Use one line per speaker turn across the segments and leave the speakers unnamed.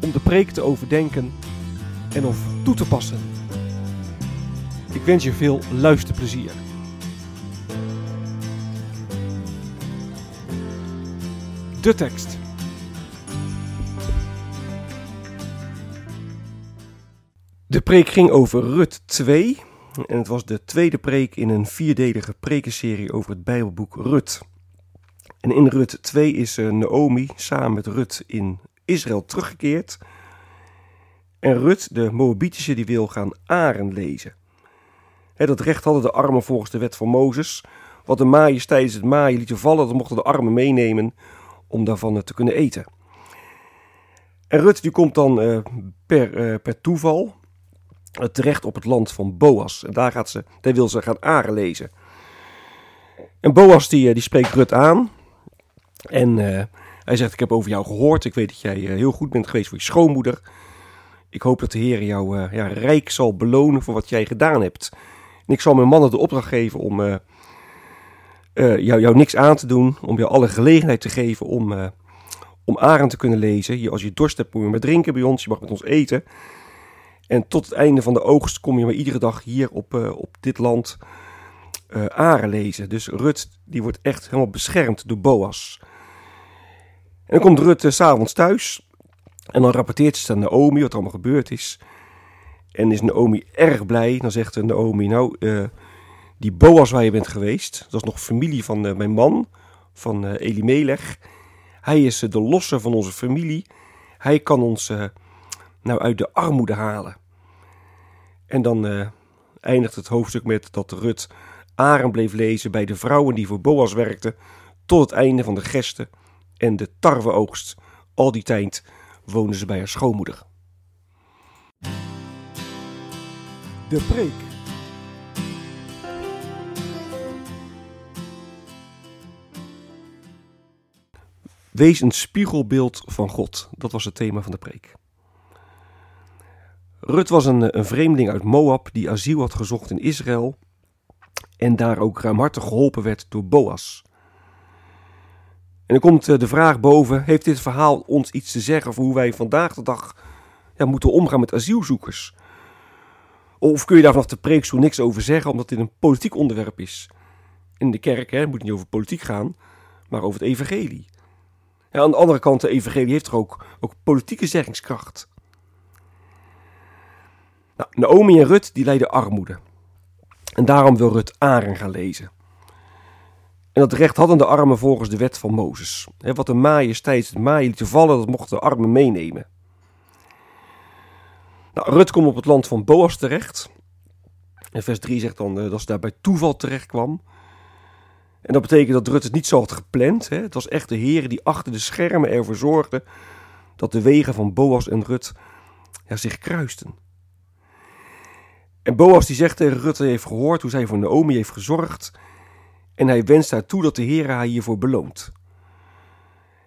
om de preek te overdenken en of toe te passen. Ik wens je veel luisterplezier. De tekst. De preek ging over Rut 2 en het was de tweede preek in een vierdelige prekenserie over het Bijbelboek Rut. En in Rut 2 is eh, Naomi samen met Rut in Israël teruggekeerd. En Rut, de Moabitische, die wil gaan aren lezen. dat recht hadden de armen volgens de wet van Mozes. Wat de maaiers tijdens het maaien lieten vallen, dat mochten de armen meenemen om daarvan eh, te kunnen eten. En Rut die komt dan uh, per, uh, per toeval terecht op het land van Boas. En daar, gaat ze, daar wil ze gaan aren lezen. En Boas die, die spreekt Rut aan. En hij zegt, ik heb over jou gehoord. Ik weet dat jij heel goed bent geweest voor je schoonmoeder. Ik hoop dat de Heer jou ja, rijk zal belonen voor wat jij gedaan hebt. Ik zal mijn mannen de opdracht geven om uh, jou, jou, niks aan te doen. Om jou alle gelegenheid te geven om, uh, om Arend te kunnen lezen. Je, als je dorst hebt, moet je maar drinken bij ons. Je mag met ons eten. En tot het einde van de oogst kom je maar iedere dag hier op, op dit land Aren lezen. Dus Rut die wordt echt helemaal beschermd door Boas. En dan komt Rut s s'avonds thuis. En dan rapporteert ze aan Naomi wat er allemaal gebeurd is. En is Naomi erg blij. Dan zegt Naomi, nou, uh, die Boas waar je bent geweest, dat is nog familie van uh, mijn man, van uh, Elimelech. Hij is de losse van onze familie. Hij kan ons nou uit de armoede halen. En dan eindigt het hoofdstuk met dat Rut Aren bleef lezen bij de vrouwen die voor Boas werkten, tot het einde van de gesten en de tarweoogst. Al die tijd woonden ze bij haar schoonmoeder. De preek. Wees een spiegelbeeld van God. Dat was het thema van de preek. Rut was een, een vreemdeling uit Moab die asiel had gezocht in Israël en daar ook ruimhartig geholpen werd door Boas. En dan komt eh, de vraag boven: heeft dit verhaal ons iets te zeggen over hoe wij vandaag de dag ja, moeten omgaan met asielzoekers? Of kun je daar vanaf de preekstoel niks over zeggen, omdat dit een politiek onderwerp is? In de kerk hè, het moet niet over politiek gaan, maar over het evangelie. Ja, aan de andere kant, de evangelie heeft toch ook, ook politieke zeggingskracht. Nou, Naomi en Rut die lijden armoede. En daarom wil Rut Aren gaan lezen. En dat recht hadden de armen volgens de wet van Mozes. wat de tijdens het maaien lieten vallen, dat mochten de armen meenemen. Nou, Rut komt op het land van Boas terecht. En vers 3 zegt dan uh, dat ze daar bij toeval terecht kwam. En dat betekent dat Rut het niet zo had gepland. Het was echt de Heer die achter de schermen ervoor zorgde dat de wegen van Boas en Rut ja, zich kruisten. En Boas die zegt tegen Rut, hij heeft gehoord hoe zij voor Naomi heeft gezorgd. En hij wenst haar toe dat de Heer haar hiervoor beloont.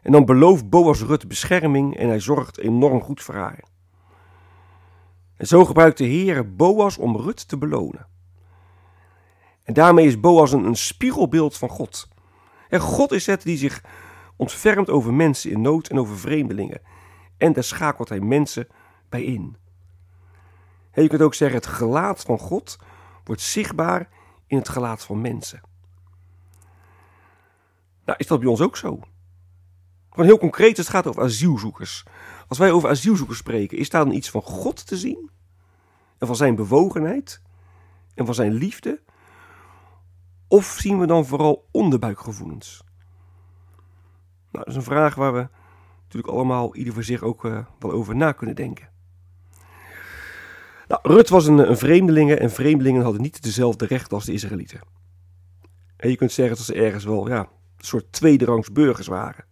En dan belooft Boas Rut bescherming en hij zorgt enorm goed voor haar. En zo gebruikt de Heer Boas om Rut te belonen. En daarmee is Boas een, spiegelbeeld van God. En God is het die zich ontfermt over mensen in nood en over vreemdelingen. En daar schakelt hij mensen bij in. je kunt ook zeggen, het gelaat van God wordt zichtbaar in het gelaat van mensen. Nou, is dat bij ons ook zo? Gewoon heel concreet, het gaat over asielzoekers. Als wij over asielzoekers spreken, is daar dan iets van God te zien? En van zijn bewogenheid? En van zijn liefde? Of zien we dan vooral onderbuikgevoelens? Nou, dat is een vraag waar we natuurlijk allemaal ieder voor zich ook uh, wel over na kunnen denken. Nou, Rut was een, een vreemdelinge en vreemdelingen hadden niet dezelfde rechten als de Israëlieten. En je kunt zeggen dat ze ergens wel ja, een soort tweederangs burgers waren.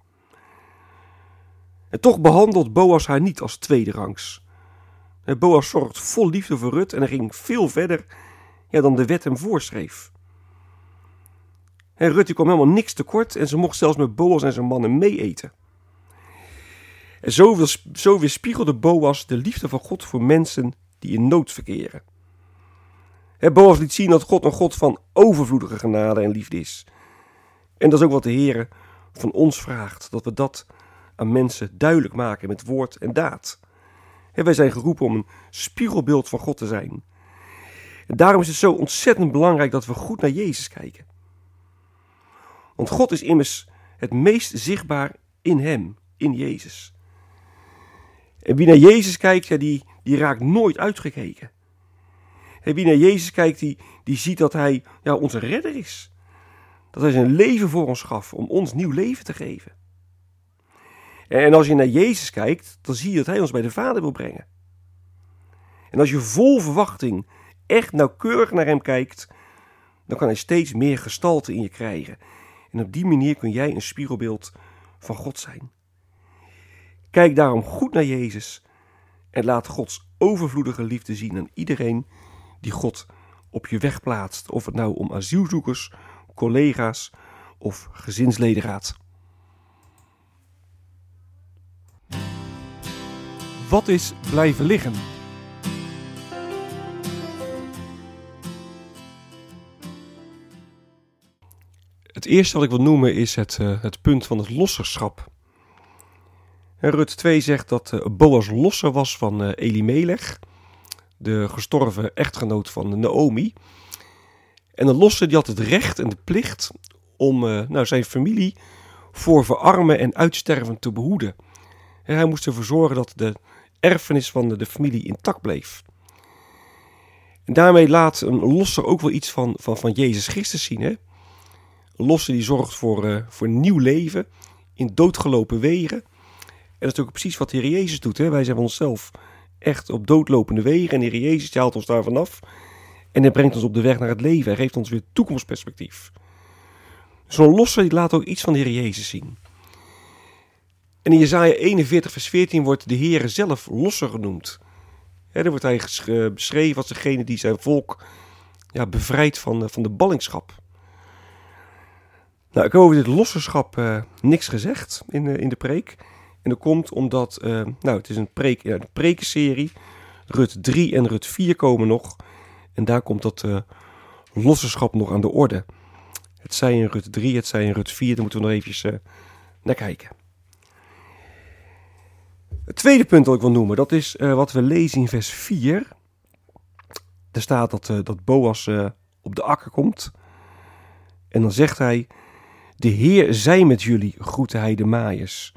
En toch behandelt Boas haar niet als tweederangs. Boas zorgt vol liefde voor Rut en hij ging veel verder ja, dan de wet hem voorschreef. En Rut kwam helemaal niks tekort en ze mocht zelfs met Boas en zijn mannen meeeten. En zo, zo weerspiegelde Boas de liefde van God voor mensen die in nood verkeren. Boas liet zien dat God een God van overvloedige genade en liefde is. En dat is ook wat de Heer van ons vraagt, dat we dat aan mensen duidelijk maken met woord en daad. wij zijn geroepen om een spiegelbeeld van God te zijn. En daarom is het zo ontzettend belangrijk dat we goed naar Jezus kijken. Want God is immers het meest zichtbaar in Hem, in Jezus. En wie naar Jezus kijkt, ja, die, die raakt nooit uitgekeken. En wie naar Jezus kijkt, die, die ziet dat Hij ja, onze redder is. Dat Hij zijn leven voor ons gaf om ons nieuw leven te geven. En als je naar Jezus kijkt, dan zie je dat Hij ons bij de Vader wil brengen. En als je vol verwachting echt nauwkeurig naar Hem kijkt, dan kan Hij steeds meer gestalte in je krijgen. En op die manier kun jij een spiegelbeeld van God zijn. Kijk daarom goed naar Jezus en laat Gods overvloedige liefde zien aan iedereen die God op je weg plaatst. Of het nou om asielzoekers, collega's of gezinsleden gaat.
Wat is blijven liggen?
Het eerste wat ik wil noemen is het, uh, het punt van het losserschap. En Rut 2 zegt dat uh, Boas losser was van uh, Elimelech, de gestorven echtgenoot van Naomi. En de losser die had het recht en de plicht om nou, zijn familie voor verarmen en uitsterven te behoeden. En hij moest ervoor zorgen dat de erfenis van de, familie intact bleef. En daarmee laat een losser ook wel iets van, van, van Jezus Christus zien. Hè? Een losser die zorgt voor, uh, voor nieuw leven in doodgelopen wegen. En dat is ook precies wat de Heer Jezus doet. Hè? Wij zijn onszelf echt op doodlopende wegen. En de Heer Jezus haalt ons daar vanaf. En hij brengt ons op de weg naar het leven. Hij geeft ons weer toekomstperspectief. Zo'n losser die laat ook iets van de Heer Jezus zien. En in Jezaja 41 vers 14 wordt de Heer zelf losser genoemd. He, daar wordt hij beschreven als degene die zijn volk ja, bevrijdt van, van de ballingschap. Nou, ik heb over dit losserschap uh, niks gezegd in, in de preek. En dat komt omdat, nou, het is een, preek, een prekenserie. Rut 3 en Rut 4 komen nog. En daar komt dat losserschap nog aan de orde. Het zij in Rut 3, het zij in Rut 4. Daar moeten we nog eventjes naar kijken. Het tweede punt dat ik wil noemen, dat is uh, wat we lezen in vers 4. Er staat dat, uh, dat Boas uh, op de akker komt. En dan zegt hij, de Heer zij met jullie, groette hij de maaiers.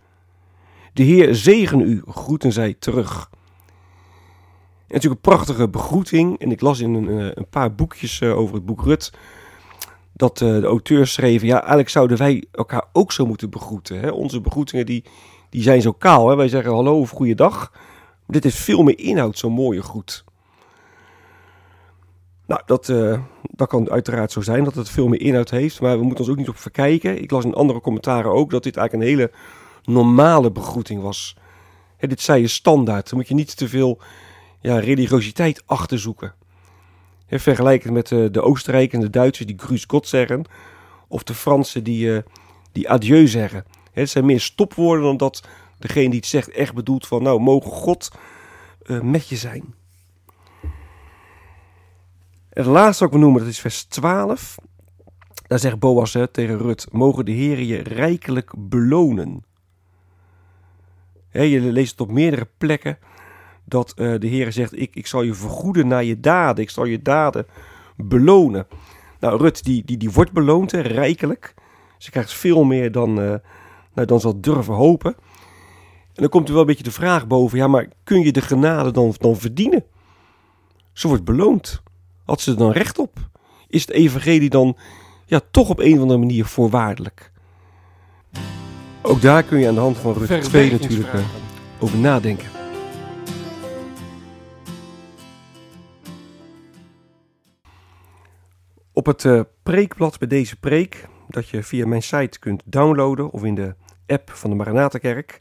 De Heer zegen u, groeten zij terug. Natuurlijk een prachtige begroeting. En ik las in een, een paar boekjes over het boek Rut. Dat de auteurs schreven, ja eigenlijk zouden wij elkaar ook zo moeten begroeten. Hè? Onze begroetingen die, die zijn zo kaal. Hè? Wij zeggen hallo of goeiedag. Dit is veel meer inhoud, zo'n mooie groet. Nou, dat, dat kan uiteraard zo zijn dat het veel meer inhoud heeft, maar we moeten ons ook niet op verkijken. Ik las in andere commentaren ook dat dit eigenlijk een hele normale begroeting was. Hè, dit zei je standaard. Dan moet je niet te veel ja, religiositeit achterzoeken. Hè, vergelijkend met uh, de Oostenrijkers en de Duitsers die Grüß Gott zeggen, of de Fransen die, uh, die adieu zeggen. Het zijn meer stopwoorden dan dat degene die het zegt echt bedoelt van nou mogen God uh, met je zijn. Het laatste wat ik noemen, dat is vers 12. Daar zegt Boas tegen Rut, mogen de Heer je rijkelijk belonen. Je leest het op meerdere plekken dat uh, de Heer zegt, ik, ik zal je vergoeden naar je daden, ik zal je daden belonen. Nou, Rut die, die, die wordt beloond, hè, rijkelijk. Ze krijgt veel meer dan, uh, nou, dan zal durven hopen. En dan komt er wel een beetje de vraag boven, ja, maar kun je de genade dan, dan verdienen? Ze wordt beloond. Had ze er dan recht op? Is het evangelie dan ja, toch op een of andere manier voorwaardelijk? Ook daar kun je aan de hand van Rut 2 natuurlijk uh, over nadenken. Op het uh, preekblad bij deze preek, dat je via mijn site kunt downloaden of in de app van de Maranatenkerk,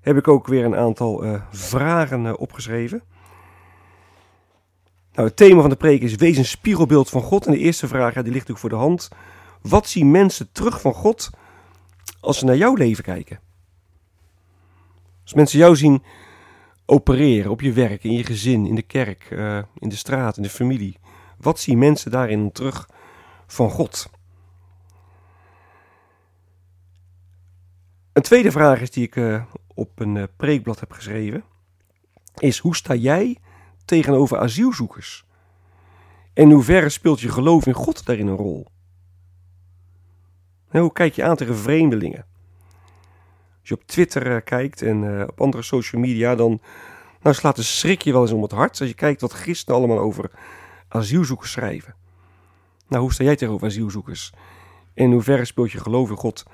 heb ik ook weer een aantal uh, vragen opgeschreven. Nou, het thema van de preek is wees een spiegelbeeld van God. En de eerste vraag, die ligt natuurlijk voor de hand. Wat zien mensen terug van God als ze naar jouw leven kijken? Als mensen jou zien opereren op je werk, in je gezin, in de kerk, in de straat, in de familie. Wat zien mensen daarin terug van God? Een tweede vraag is die ik uh, op een uh, preekblad heb geschreven. Is hoe sta jij tegenover asielzoekers? En in hoeverre speelt je geloof in God daarin een rol? Hoe kijk je aan tegen vreemdelingen? Als je op Twitter uh, kijkt en op andere social media, dan nou, slaat de schrik je wel eens om het hart. Als je kijkt wat christenen allemaal over asielzoekers schrijven. Nou, hoe sta jij tegenover asielzoekers? In hoeverre speelt je geloof in God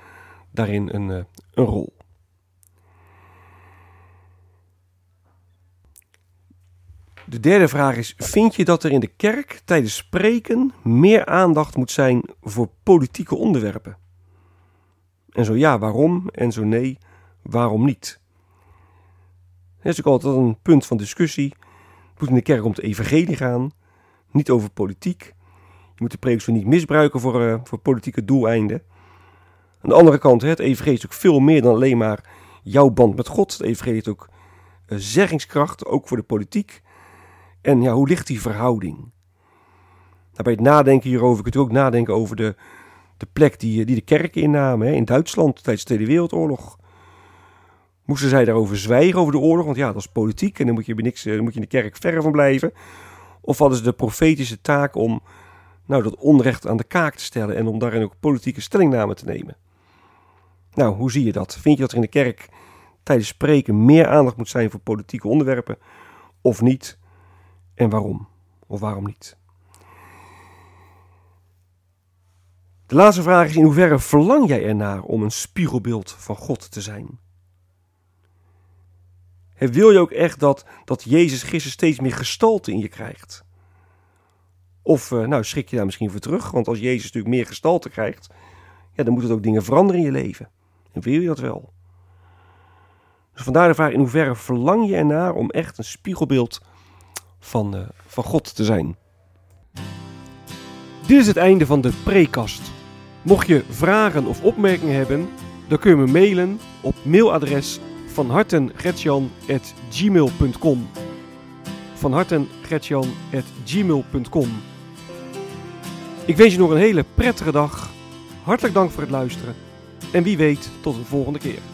daarin een, uh, een rol? De derde vraag is: Vind je dat er in de kerk tijdens spreken meer aandacht moet zijn voor politieke onderwerpen? En zo ja, waarom? En zo nee, waarom niet? Dat is ook altijd een punt van discussie. Het moet in de kerk om het evangelie gaan, niet over politiek. Je moet de preek niet misbruiken voor, uh, voor politieke doeleinden. Aan de andere kant, het evangelie is ook veel meer dan alleen maar jouw band met God. Het evangelie heeft ook uh, zeggingskracht, ook voor de politiek. En ja, hoe ligt die verhouding? Nou, bij het nadenken hierover kunt u ook nadenken over de, de plek die, die de kerken innamen. Hè, in Duitsland tijdens de Tweede Wereldoorlog. Moesten zij daarover zwijgen, over de oorlog? Want ja, dat is politiek en dan moet je, niks, dan moet je in de kerk verre van blijven. Of hadden ze de profetische taak om nou, dat onrecht aan de kaak te stellen en om daarin ook politieke stellingname te nemen? Nou, hoe zie je dat? Vind je dat er in de kerk tijdens spreken meer aandacht moet zijn voor politieke onderwerpen of niet? En waarom? Of waarom niet? De laatste vraag is: in hoeverre verlang jij ernaar om een spiegelbeeld van God te zijn? En wil je ook echt dat, dat Jezus Christus steeds meer gestalte in je krijgt? Of uh, nou, schrik je daar misschien voor terug? Want als Jezus natuurlijk meer gestalte krijgt, ja, dan moet het ook dingen veranderen in je leven. En wil je dat wel? Dus vandaar de vraag: in hoeverre verlang je ernaar om echt een spiegelbeeld van, uh, van God te zijn?
Dit is het einde van de prekast. Mocht je vragen of opmerkingen hebben, dan kun je me mailen op mailadres van hartengretjan.gmail.com van hartengretjan.gmail.com Ik wens je nog een hele prettige dag. Hartelijk dank voor het luisteren. En wie weet, tot een volgende keer.